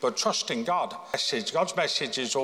but trusting God. God's message is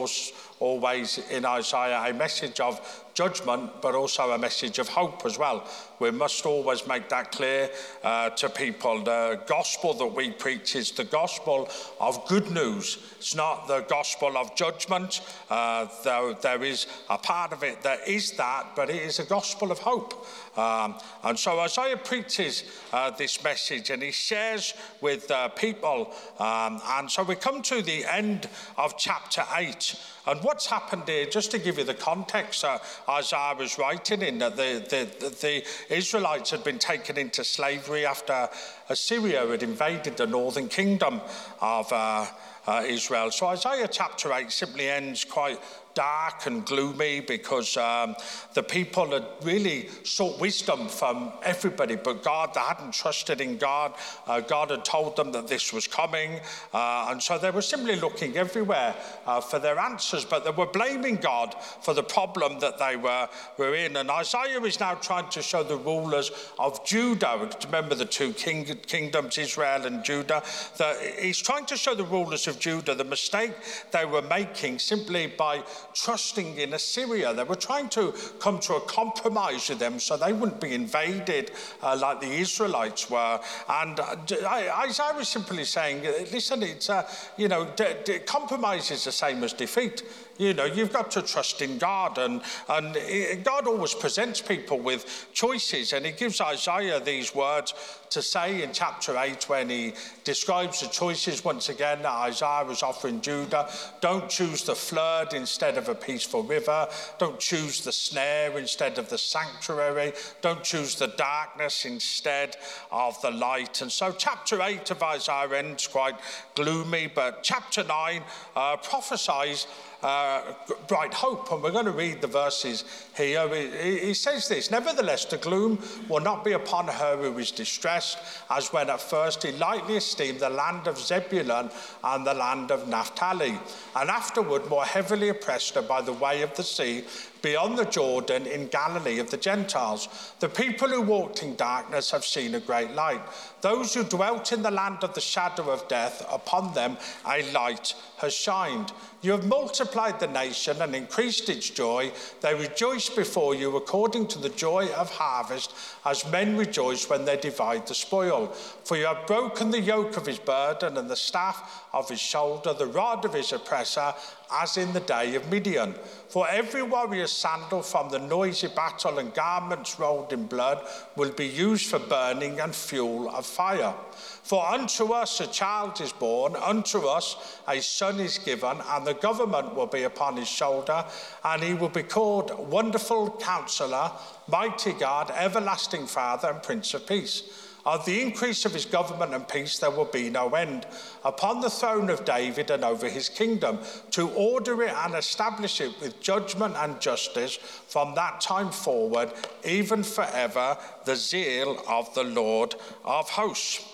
always in Isaiah a message of judgment, but also a message of hope as well. We must always make that clear uh, to people. The gospel that we preach is the gospel of good news. It's not the gospel of judgment, uh, though there is a part of it that is that, but it is a gospel of hope. Um, and so Isaiah preaches uh, this message and he shares with uh, people. Um, and so we come to the end of chapter 8. And what's happened here, just to give you the context, uh, Isaiah was writing in that the, the, the, Israelites had been taken into slavery after Assyria had invaded the northern kingdom of uh, uh, Israel. So Isaiah chapter 8 simply ends quite dark and gloomy because um, the people had really sought wisdom from everybody but God. They hadn't trusted in God. Uh, God had told them that this was coming. Uh, and so they were simply looking everywhere uh, for their answers, but they were blaming God for the problem that they were, were in. And Isaiah is now trying to show the rulers of Judah, remember the two king, kingdoms, Israel and Judah, that he's trying to show the rulers of Judah the mistake they were making simply by trusting in Assyria. They were trying to come to a compromise with them so they wouldn't be invaded uh, like the Israelites were. And uh, I, was simply saying, listen, it's, uh, you know, d- d- compromise is the same as defeat. You know, you've got to trust in God, and, and God always presents people with choices, and He gives Isaiah these words to say in chapter 8 when he describes the choices once again that Isaiah was offering Judah. Don't choose the flood instead of a peaceful river. Don't choose the snare instead of the sanctuary. Don't choose the darkness instead of the light. And so, chapter 8 of Isaiah ends quite gloomy, but chapter 9 uh, prophesies uh, bright hope. And we're going to read the verses here. He says this Nevertheless, the gloom will not be upon her who is distressed, as when at first he lightly esteemed the land of Zebulun and the land of Naphtali, and afterward more heavily oppressed her by the way of the sea beyond the Jordan in Galilee of the Gentiles. The people who walked in darkness have seen a great light. Those who dwelt in the land of the shadow of death, upon them a light has shined. You have multiplied the nation and increased its joy. They rejoice before you according to the joy of harvest, as men rejoice when they divide the spoil. For you have broken the yoke of his burden and the staff of his shoulder, the rod of his oppressor, as in the day of Midian. For every warrior's sandal from the noisy battle and garments rolled in blood will be used for burning and fuel of fire. For unto us a child is born, unto us a son is given, and the government will be upon his shoulder, and he will be called Wonderful Counselor, Mighty God, Everlasting Father, and Prince of Peace. Of the increase of his government and peace there will be no end upon the throne of David and over his kingdom, to order it and establish it with judgment and justice from that time forward, even forever, the zeal of the Lord of hosts.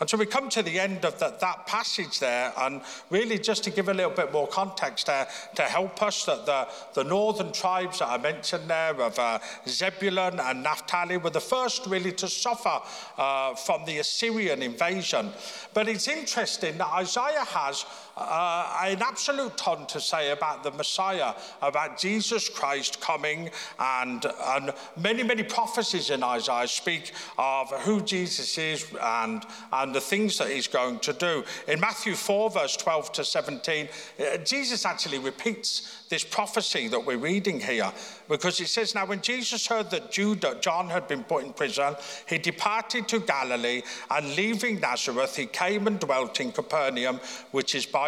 And so we come to the end of that, that passage there, and really just to give a little bit more context there to help us that the, the northern tribes that I mentioned there of uh, Zebulun and Naphtali were the first really to suffer uh, from the Assyrian invasion. But it's interesting that Isaiah has uh, an absolute ton to say about the Messiah, about Jesus Christ coming, and, and many, many prophecies in Isaiah speak of who Jesus is and, and the things that he's going to do. In Matthew 4, verse 12 to 17, uh, Jesus actually repeats this prophecy that we're reading here because it says, Now, when Jesus heard that Judah, John had been put in prison, he departed to Galilee, and leaving Nazareth, he came and dwelt in Capernaum, which is by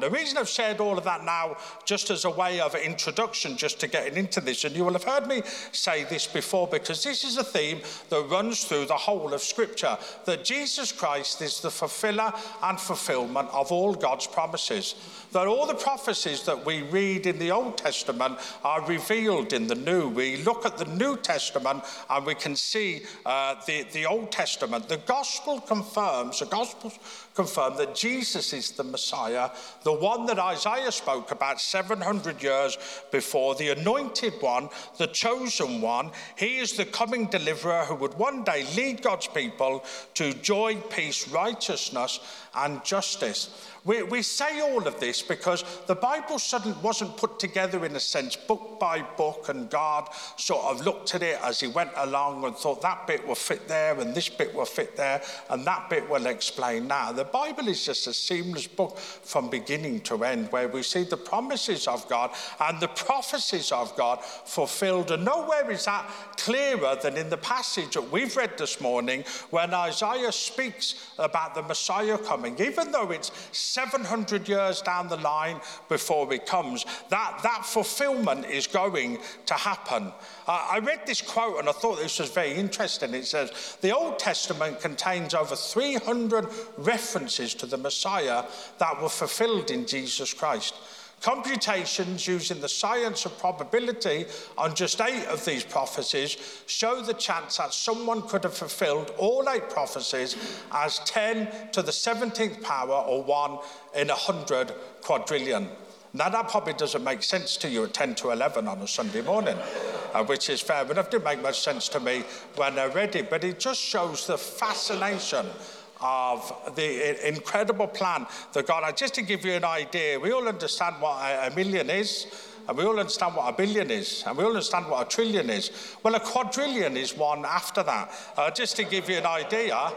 The reason I've shared all of that now, just as a way of introduction, just to getting into this, and you will have heard me say this before, because this is a theme that runs through the whole of Scripture that Jesus Christ is the fulfiller and fulfillment of all God's promises. That all the prophecies that we read in the Old Testament are revealed in the New. We look at the New Testament and we can see uh, the, the Old Testament. The Gospel confirms, the Gospel confirm that Jesus is the Messiah, the one that Isaiah spoke about 700 years before, the anointed one, the chosen one. He is the coming deliverer who would one day lead God's people to joy, peace, righteousness, and justice. We, we say all of this because the Bible suddenly wasn't put together in a sense, book by book, and God sort of looked at it as he went along and thought that bit will fit there, and this bit will fit there, and that bit will explain now. The Bible is just a seamless book from beginning to end where we see the promises of God and the prophecies of God fulfilled. And nowhere is that clearer than in the passage that we've read this morning when Isaiah speaks about the Messiah coming. Even though it's 700 years down the line before it comes, that, that fulfillment is going to happen. Uh, I read this quote and I thought this was very interesting. It says, The Old Testament contains over 300 references to the Messiah that were fulfilled in Jesus Christ. Computations using the science of probability on just eight of these prophecies show the chance that someone could have fulfilled all eight prophecies as 10 to the 17th power or 1 in 100 quadrillion. Now, that probably doesn't make sense to you at 10 to 11 on a Sunday morning, uh, which is fair enough. It didn't make much sense to me when I read it, but it just shows the fascination of the incredible plan that God had. Just to give you an idea, we all understand what a million is. And we all understand what a billion is, and we all understand what a trillion is. Well, a quadrillion is one after that. Uh, just to give you an idea,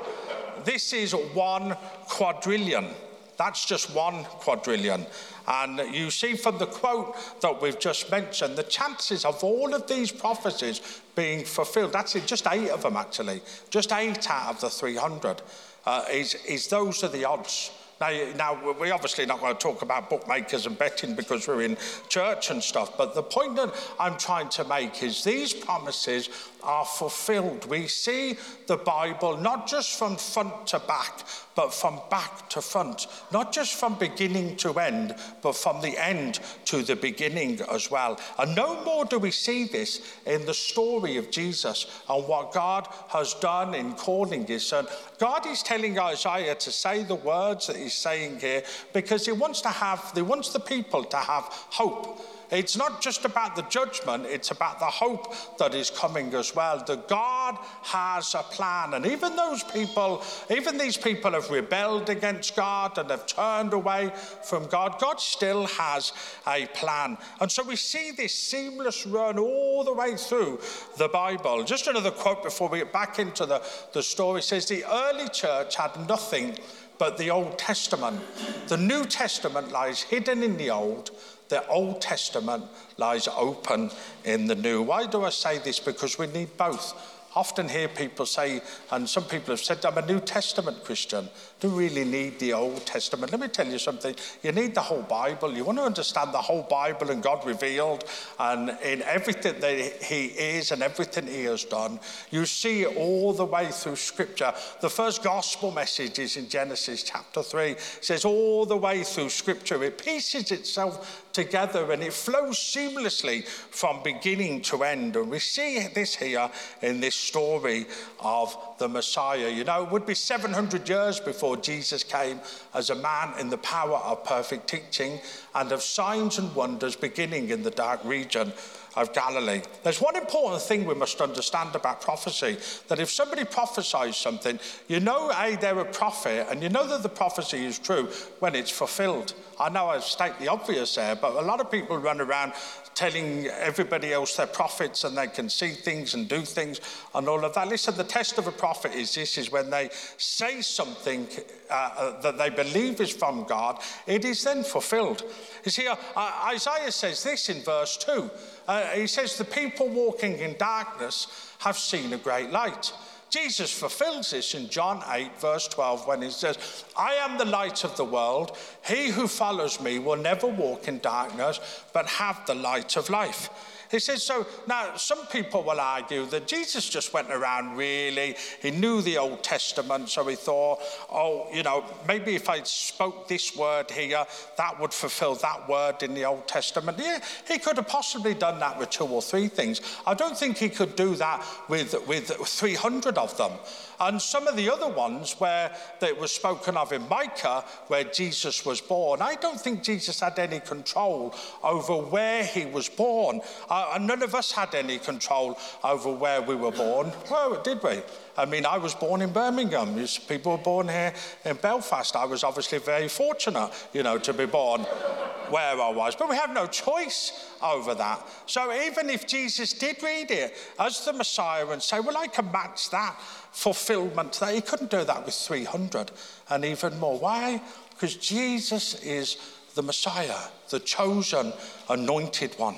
this is one quadrillion. That's just one quadrillion. And you see from the quote that we've just mentioned, the chances of all of these prophecies being fulfilled, that's just eight of them actually, just eight out of the 300 uh, is, is those are the odds. Now, now, we're obviously not going to talk about bookmakers and betting because we're in church and stuff, but the point that I'm trying to make is these promises are fulfilled. We see the Bible not just from front to back, but from back to front, not just from beginning to end, but from the end to the beginning as well. And no more do we see this in the story of Jesus and what God has done in calling his son. God is telling Isaiah to say the words that he's saying here because he wants to have, he wants the people to have hope. It's not just about the judgment, it's about the hope that is coming as well. That God has a plan. And even those people, even these people have rebelled against God and have turned away from God, God still has a plan. And so we see this seamless run all the way through the Bible. Just another quote before we get back into the, the story it says, The early church had nothing but the Old Testament. The New Testament lies hidden in the Old the Old Testament lies open in the New. Why do I say this? Because we need both often hear people say, and some people have said, I'm a New Testament Christian. Do really need the Old Testament? Let me tell you something. You need the whole Bible. You want to understand the whole Bible and God revealed and in everything that He is and everything He has done. You see it all the way through Scripture. The first gospel message is in Genesis chapter 3. It says all the way through Scripture, it pieces itself together and it flows seamlessly from beginning to end. And we see this here in this story of the Messiah. You know, it would be 700 years before Jesus came as a man in the power of perfect teaching and of signs and wonders beginning in the dark region of Galilee. There's one important thing we must understand about prophecy that if somebody prophesies something, you know, A, they're a prophet, and you know that the prophecy is true when it's fulfilled. I know I state the obvious there, but a lot of people run around telling everybody else they're prophets and they can see things and do things and all of that. Listen, the test of a prophet is this is when they say something uh, uh, that they believe is from God, it is then fulfilled. You see, uh, Isaiah says this in verse 2. Uh, he says, The people walking in darkness have seen a great light. Jesus fulfills this in John 8, verse 12, when he says, I am the light of the world. He who follows me will never walk in darkness, but have the light of life. He says, so now some people will argue that Jesus just went around really, he knew the Old Testament, so he thought, oh, you know, maybe if I spoke this word here, that would fulfill that word in the Old Testament. Yeah, he could have possibly done that with two or three things. I don't think he could do that with, with 300 of them. And some of the other ones where it was spoken of in Micah, where Jesus was born, I don't think Jesus had any control over where he was born. Uh, and none of us had any control over where we were born. Well, did we? I mean, I was born in Birmingham. People were born here in Belfast. I was obviously very fortunate, you know, to be born where I was. But we have no choice over that. So even if Jesus did read it as the Messiah and say, well, I can match that fulfillment, that he couldn't do that with 300 and even more. Why? Because Jesus is the Messiah, the chosen, anointed one.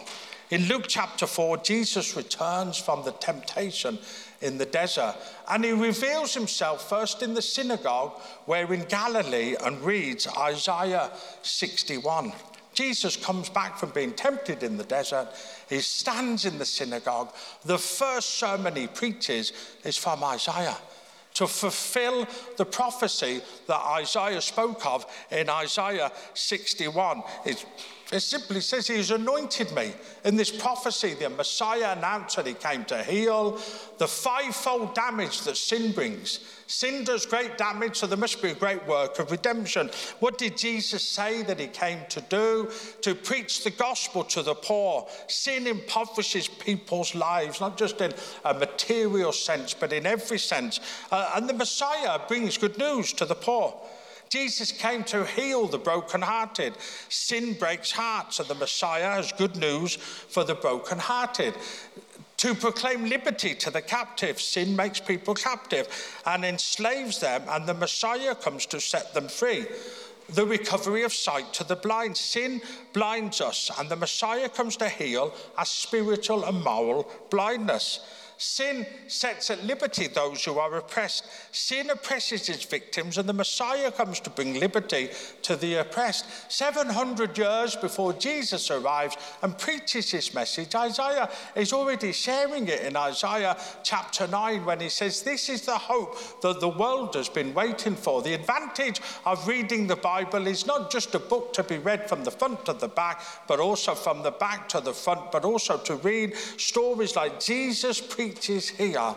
In Luke chapter 4, Jesus returns from the temptation in the desert and he reveals himself first in the synagogue, where in Galilee, and reads Isaiah 61. Jesus comes back from being tempted in the desert. He stands in the synagogue. The first sermon he preaches is from Isaiah to fulfill the prophecy that Isaiah spoke of in Isaiah 61. It's it simply says he has anointed me. In this prophecy, the Messiah announced that he came to heal the fivefold damage that sin brings. Sin does great damage, so there must be a great work of redemption. What did Jesus say that he came to do? To preach the gospel to the poor. Sin impoverishes people's lives, not just in a material sense, but in every sense. Uh, and the Messiah brings good news to the poor. Jesus came to heal the brokenhearted. Sin breaks hearts, and the Messiah has good news for the brokenhearted. To proclaim liberty to the captive, sin makes people captive and enslaves them, and the Messiah comes to set them free the recovery of sight to the blind. Sin blinds us, and the Messiah comes to heal our spiritual and moral blindness. Sin sets at liberty those who are oppressed. Sin oppresses its victims, and the Messiah comes to bring liberty to the oppressed. 700 years before Jesus arrives and preaches his message, Isaiah is already sharing it in Isaiah chapter 9 when he says, This is the hope that the world has been waiting for. The advantage of reading the Bible is not just a book to be read from the front to the back, but also from the back to the front, but also to read stories like Jesus preached preaches here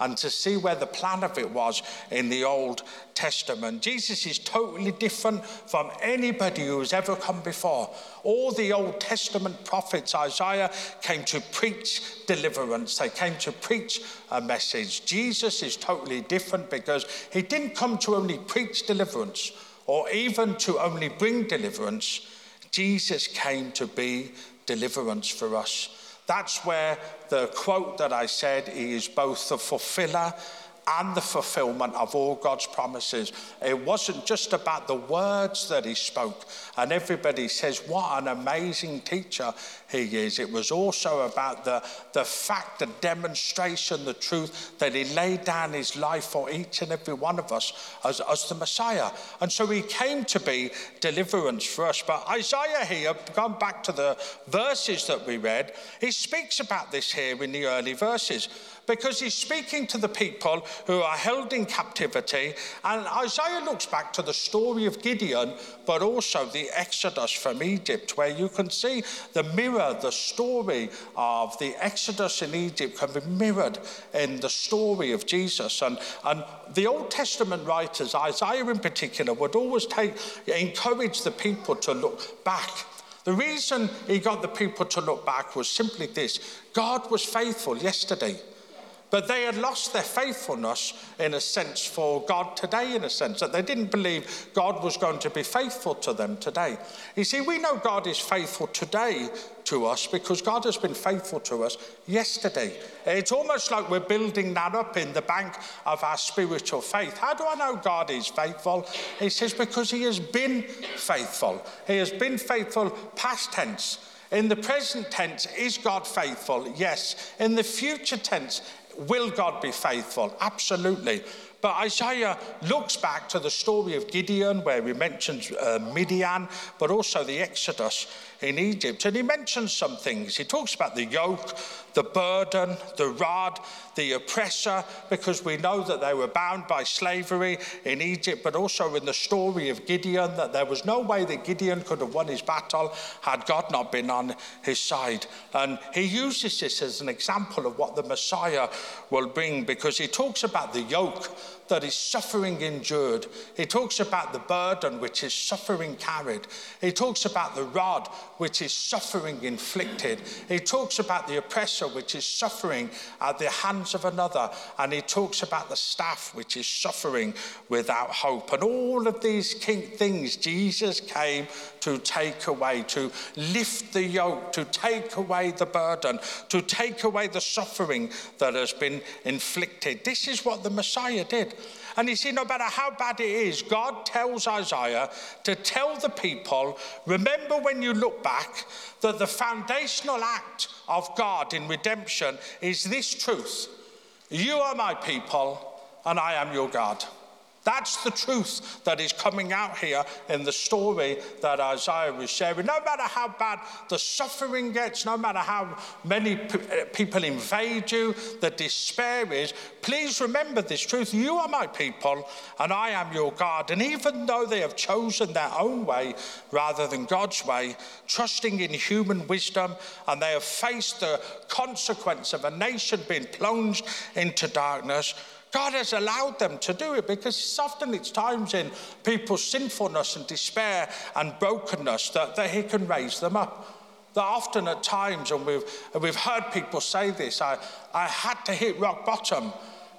and to see where the plan of it was in the Old Testament. Jesus is totally different from anybody who has ever come before. All the Old Testament prophets, Isaiah, came to preach deliverance, they came to preach a message. Jesus is totally different because he didn't come to only preach deliverance or even to only bring deliverance. Jesus came to be deliverance for us. That's where the quote that I said, He is both the fulfiller and the fulfillment of all God's promises. It wasn't just about the words that he spoke, and everybody says, What an amazing teacher he is. It was also about the, the fact, the demonstration, the truth that he laid down his life for each and every one of us as, as the Messiah. And so he came to be deliverance for us. But Isaiah here, going back to the verses that we read, he speaks about this here in the early verses because he's speaking to the people who are held in captivity. And Isaiah looks back to the story of Gideon, but also the Exodus from Egypt, where you can see the mirror, the story of the Exodus in Egypt can be mirrored in the story of Jesus. And, and the Old Testament writers, Isaiah in particular, would always take, encourage the people to look back the reason he got the people to look back was simply this God was faithful yesterday. But they had lost their faithfulness, in a sense, for God today, in a sense, that they didn't believe God was going to be faithful to them today. You see, we know God is faithful today to us because God has been faithful to us yesterday. It's almost like we're building that up in the bank of our spiritual faith. How do I know God is faithful? He says, because He has been faithful. He has been faithful past tense. In the present tense, is God faithful? Yes. In the future tense, Will God be faithful? Absolutely. But Isaiah looks back to the story of Gideon, where he mentions uh, Midian, but also the Exodus in Egypt. And he mentions some things. He talks about the yoke, the burden, the rod, the oppressor, because we know that they were bound by slavery in Egypt, but also in the story of Gideon, that there was no way that Gideon could have won his battle had God not been on his side. And he uses this as an example of what the Messiah will bring, because he talks about the yoke that is suffering endured. He talks about the burden which is suffering carried. He talks about the rod which is suffering inflicted. He talks about the oppressor which is suffering at the hands of another. And he talks about the staff which is suffering without hope. And all of these things Jesus came to take away, to lift the yoke, to take away the burden, to take away the suffering that has been inflicted. This is what the Messiah did. And you see, no matter how bad it is, God tells Isaiah to tell the people remember when you look back that the foundational act of God in redemption is this truth You are my people, and I am your God. That's the truth that is coming out here in the story that Isaiah was sharing. No matter how bad the suffering gets, no matter how many uh, people invade you, the despair is, please remember this truth. You are my people, and I am your God. And even though they have chosen their own way rather than God's way, trusting in human wisdom, and they have faced the consequence of a nation being plunged into darkness, God has allowed them to do it because often it's times in people's sinfulness and despair and brokenness that, that He can raise them up. That often at times, and we've, and we've heard people say this, I, I had to hit rock bottom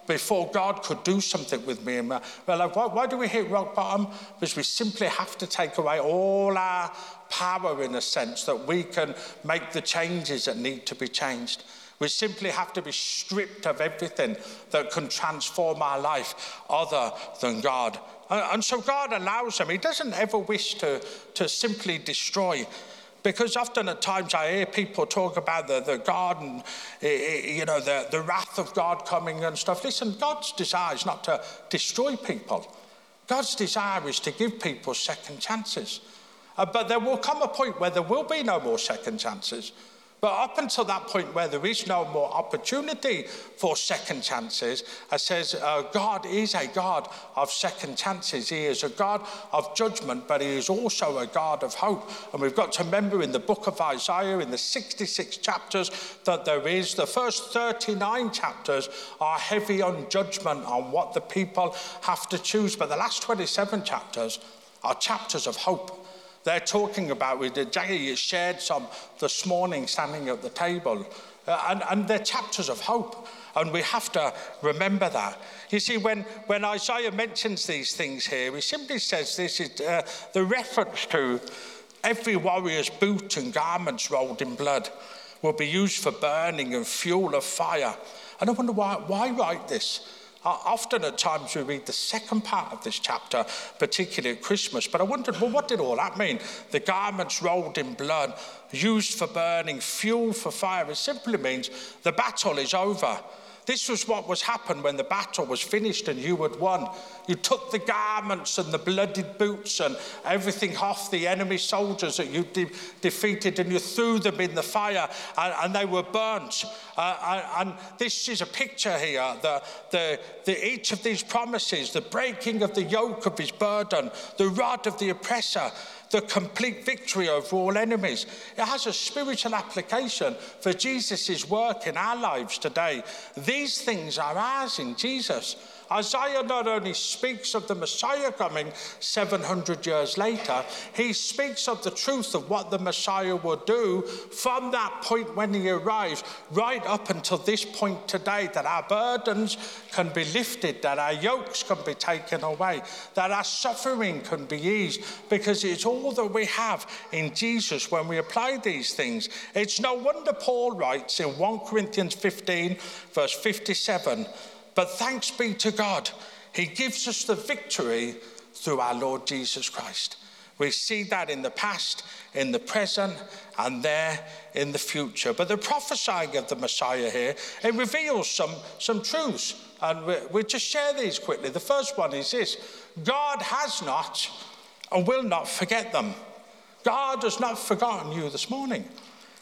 before God could do something with me. And uh, we're like, uh, why, why do we hit rock bottom? Because we simply have to take away all our power, in a sense, that we can make the changes that need to be changed. We simply have to be stripped of everything that can transform our life other than God. And so God allows them. He doesn't ever wish to, to simply destroy. Because often at times I hear people talk about the, the God and, you know, the, the wrath of God coming and stuff. Listen, God's desire is not to destroy people. God's desire is to give people second chances. Uh, but there will come a point where there will be no more second chances. But up until that point where there is no more opportunity for second chances, I says uh, God is a God of second chances. He is a God of judgment, but he is also a God of hope. And we've got to remember in the book of Isaiah, in the 66 chapters that there is, the first 39 chapters are heavy on judgment on what the people have to choose. But the last 27 chapters are chapters of hope they're talking about, we did, Jackie shared some this morning standing at the table, uh, and, and they're chapters of hope. And we have to remember that. You see, when, when Isaiah mentions these things here, he simply says this is uh, the reference to every warrior's boot and garments rolled in blood will be used for burning and fuel of fire. And I wonder why, why write this? Uh, often at times we read the second part of this chapter, particularly at Christmas, but I wondered, well, what did all that mean? The garments rolled in blood, used for burning, fuel for fire. It simply means the battle is over. This was what was happened when the battle was finished and you had won. You took the garments and the blooded boots and everything off the enemy soldiers that you de- defeated and you threw them in the fire and, and they were burnt. Uh, and, and, this is a picture here the, the, the, each of these promises the breaking of the yoke of his burden, the rod of the oppressor the complete victory over all enemies. It has a spiritual application for Jesus' work in our lives today. These things are ours in Jesus. Isaiah not only speaks of the Messiah coming 700 years later, he speaks of the truth of what the Messiah will do from that point when he arrives, right up until this point today, that our burdens can be lifted, that our yokes can be taken away, that our suffering can be eased, because it's all that we have in Jesus when we apply these things. It's no wonder Paul writes in 1 Corinthians 15, verse 57. But thanks be to God, He gives us the victory through our Lord Jesus Christ. We see that in the past, in the present, and there in the future. But the prophesying of the Messiah here, it reveals some, some truths And we, we just share these quickly. The first one is this God has not and will not forget them. God has not forgotten you this morning.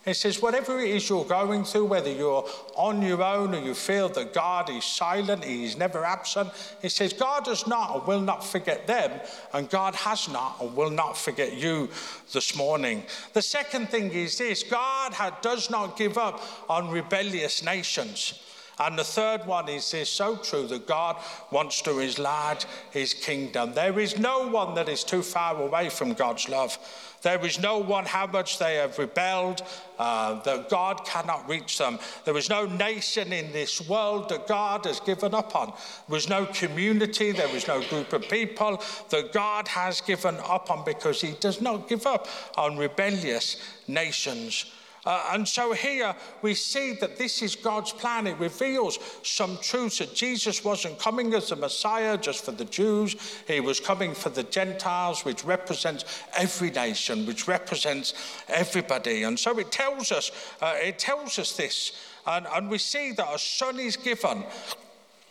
He says, whatever it is you're going through, whether you're on your own or you feel that God is silent, He's never absent, He says, God does not and will not forget them, and God has not and will not forget you this morning. The second thing is this God does not give up on rebellious nations. And the third one is this so true that God wants to enlarge his kingdom. There is no one that is too far away from God's love. There is no one how much they have rebelled uh, that God cannot reach them. There is no nation in this world that God has given up on. There is no community, there is no group of people that God has given up on because he does not give up on rebellious nations. Uh, and so here we see that this is God's plan. It reveals some truths that Jesus wasn't coming as the Messiah just for the Jews, he was coming for the Gentiles, which represents every nation, which represents everybody. And so it tells us, uh, it tells us this. And, and we see that a son is given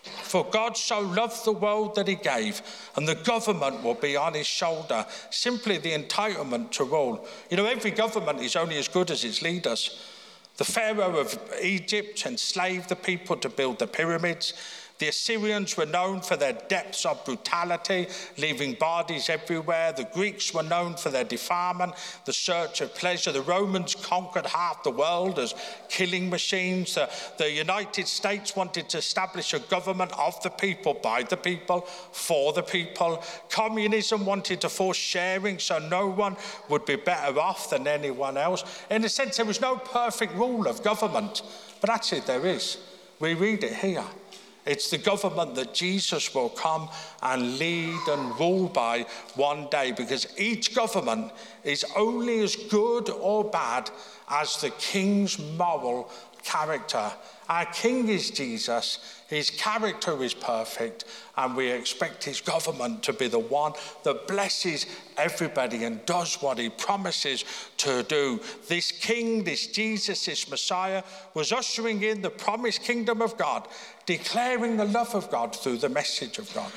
for God so loved the world that he gave, and the government will be on his shoulder, simply the entitlement to rule. You know, every government is only as good as its leaders. The Pharaoh of Egypt enslaved the people to build the pyramids. The Assyrians were known for their depths of brutality, leaving bodies everywhere. The Greeks were known for their defilement, the search of pleasure. The Romans conquered half the world as killing machines. The, the United States wanted to establish a government of the people, by the people, for the people. Communism wanted to force sharing so no one would be better off than anyone else. In a sense, there was no perfect rule of government, but actually there is. We read it here. It's the government that Jesus will come and lead and rule by one day because each government is only as good or bad as the king's moral character. Our king is Jesus, his character is perfect, and we expect his government to be the one that blesses everybody and does what he promises to do. This king, this Jesus, this Messiah, was ushering in the promised kingdom of God, declaring the love of God through the message of God.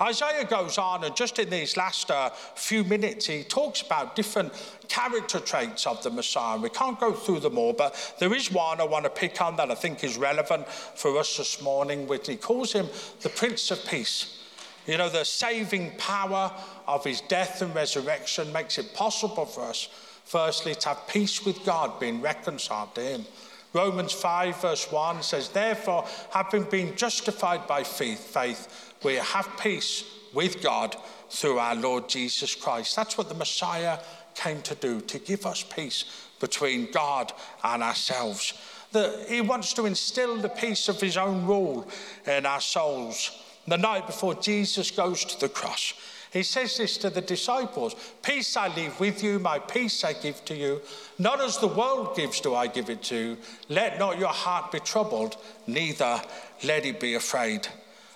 Isaiah goes on, and just in these last uh, few minutes, he talks about different character traits of the Messiah. We can't go through them all, but there is one I want to pick on that I think is relevant for us this morning, which he calls him the Prince of Peace. You know, the saving power of his death and resurrection makes it possible for us, firstly, to have peace with God, being reconciled to him. Romans 5, verse 1 says, Therefore, having been justified by faith, faith we have peace with God through our Lord Jesus Christ. That's what the Messiah came to do, to give us peace between God and ourselves. That he wants to instill the peace of his own rule in our souls. The night before Jesus goes to the cross, he says this to the disciples Peace I leave with you, my peace I give to you. Not as the world gives, do I give it to you. Let not your heart be troubled, neither let it be afraid.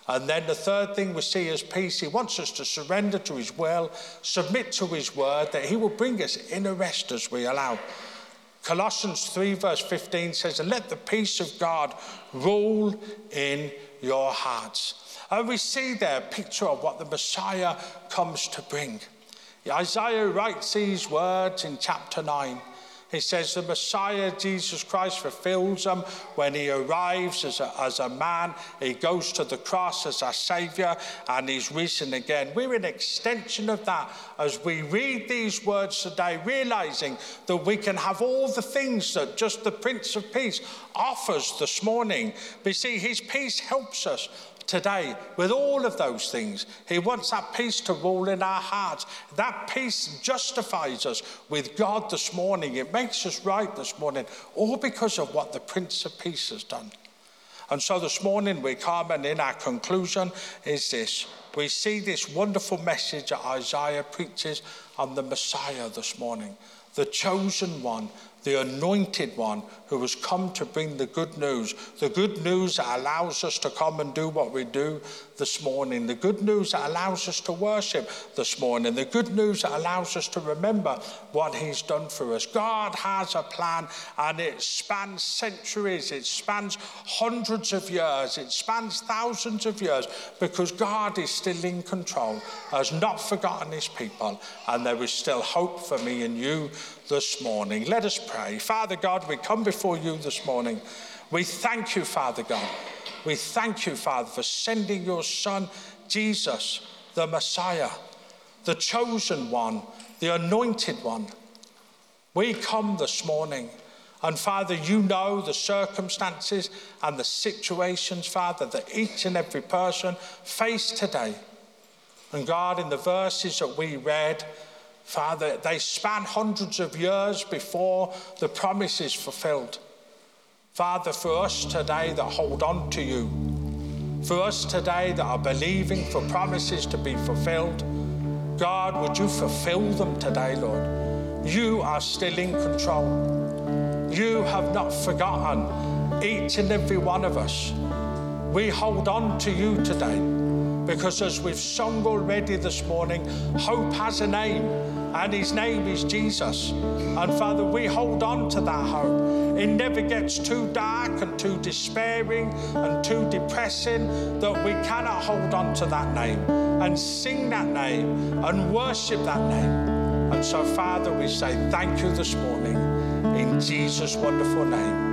And then the third thing we see is peace. He wants us to surrender to his will, submit to his word, that he will bring us inner rest as we allow. Colossians 3, verse 15 says, And let the peace of God rule in your hearts. And we see there a picture of what the Messiah comes to bring. Isaiah writes these words in chapter 9. He says the Messiah, Jesus Christ, fulfills them when he arrives as a, as a man. He goes to the cross as our Savior and he's risen again. We're an extension of that as we read these words today, realizing that we can have all the things that just the Prince of Peace offers this morning. But see, his peace helps us today with all of those things. He wants that peace to rule in our hearts. That peace justifies us with God this morning. It makes us right this morning, all because of what the Prince of Peace has done. And so this morning we come and in our conclusion is this. We see this wonderful message that Isaiah preaches on the Messiah this morning the chosen one, the anointed one who has come to bring the good news, the good news that allows us to come and do what we do this morning, the good news that allows us to worship this morning, the good news that allows us to remember what He's done for us. God has a plan and it spans centuries, it spans hundreds of years, it spans thousands of years because God is still in control, has not forgotten His people, and there is still hope for me and you this morning. Let us pray. Father God, we come before you this morning. We thank you, Father God. We thank you, Father, for sending your Son, Jesus, the Messiah, the chosen one, the anointed one. We come this morning, and Father, you know the circumstances and the situations, Father, that each and every person face today. And God, in the verses that we read, Father, they span hundreds of years before the promise is fulfilled. Father, for us today that hold on to you, for us today that are believing for promises to be fulfilled, God, would you fulfill them today, Lord? You are still in control. You have not forgotten each and every one of us. We hold on to you today because, as we've sung already this morning, hope has a name and his name is Jesus. And Father, we hold on to that hope. It never gets too dark and too despairing and too depressing that we cannot hold on to that name and sing that name and worship that name. And so, Father, we say thank you this morning in Jesus' wonderful name.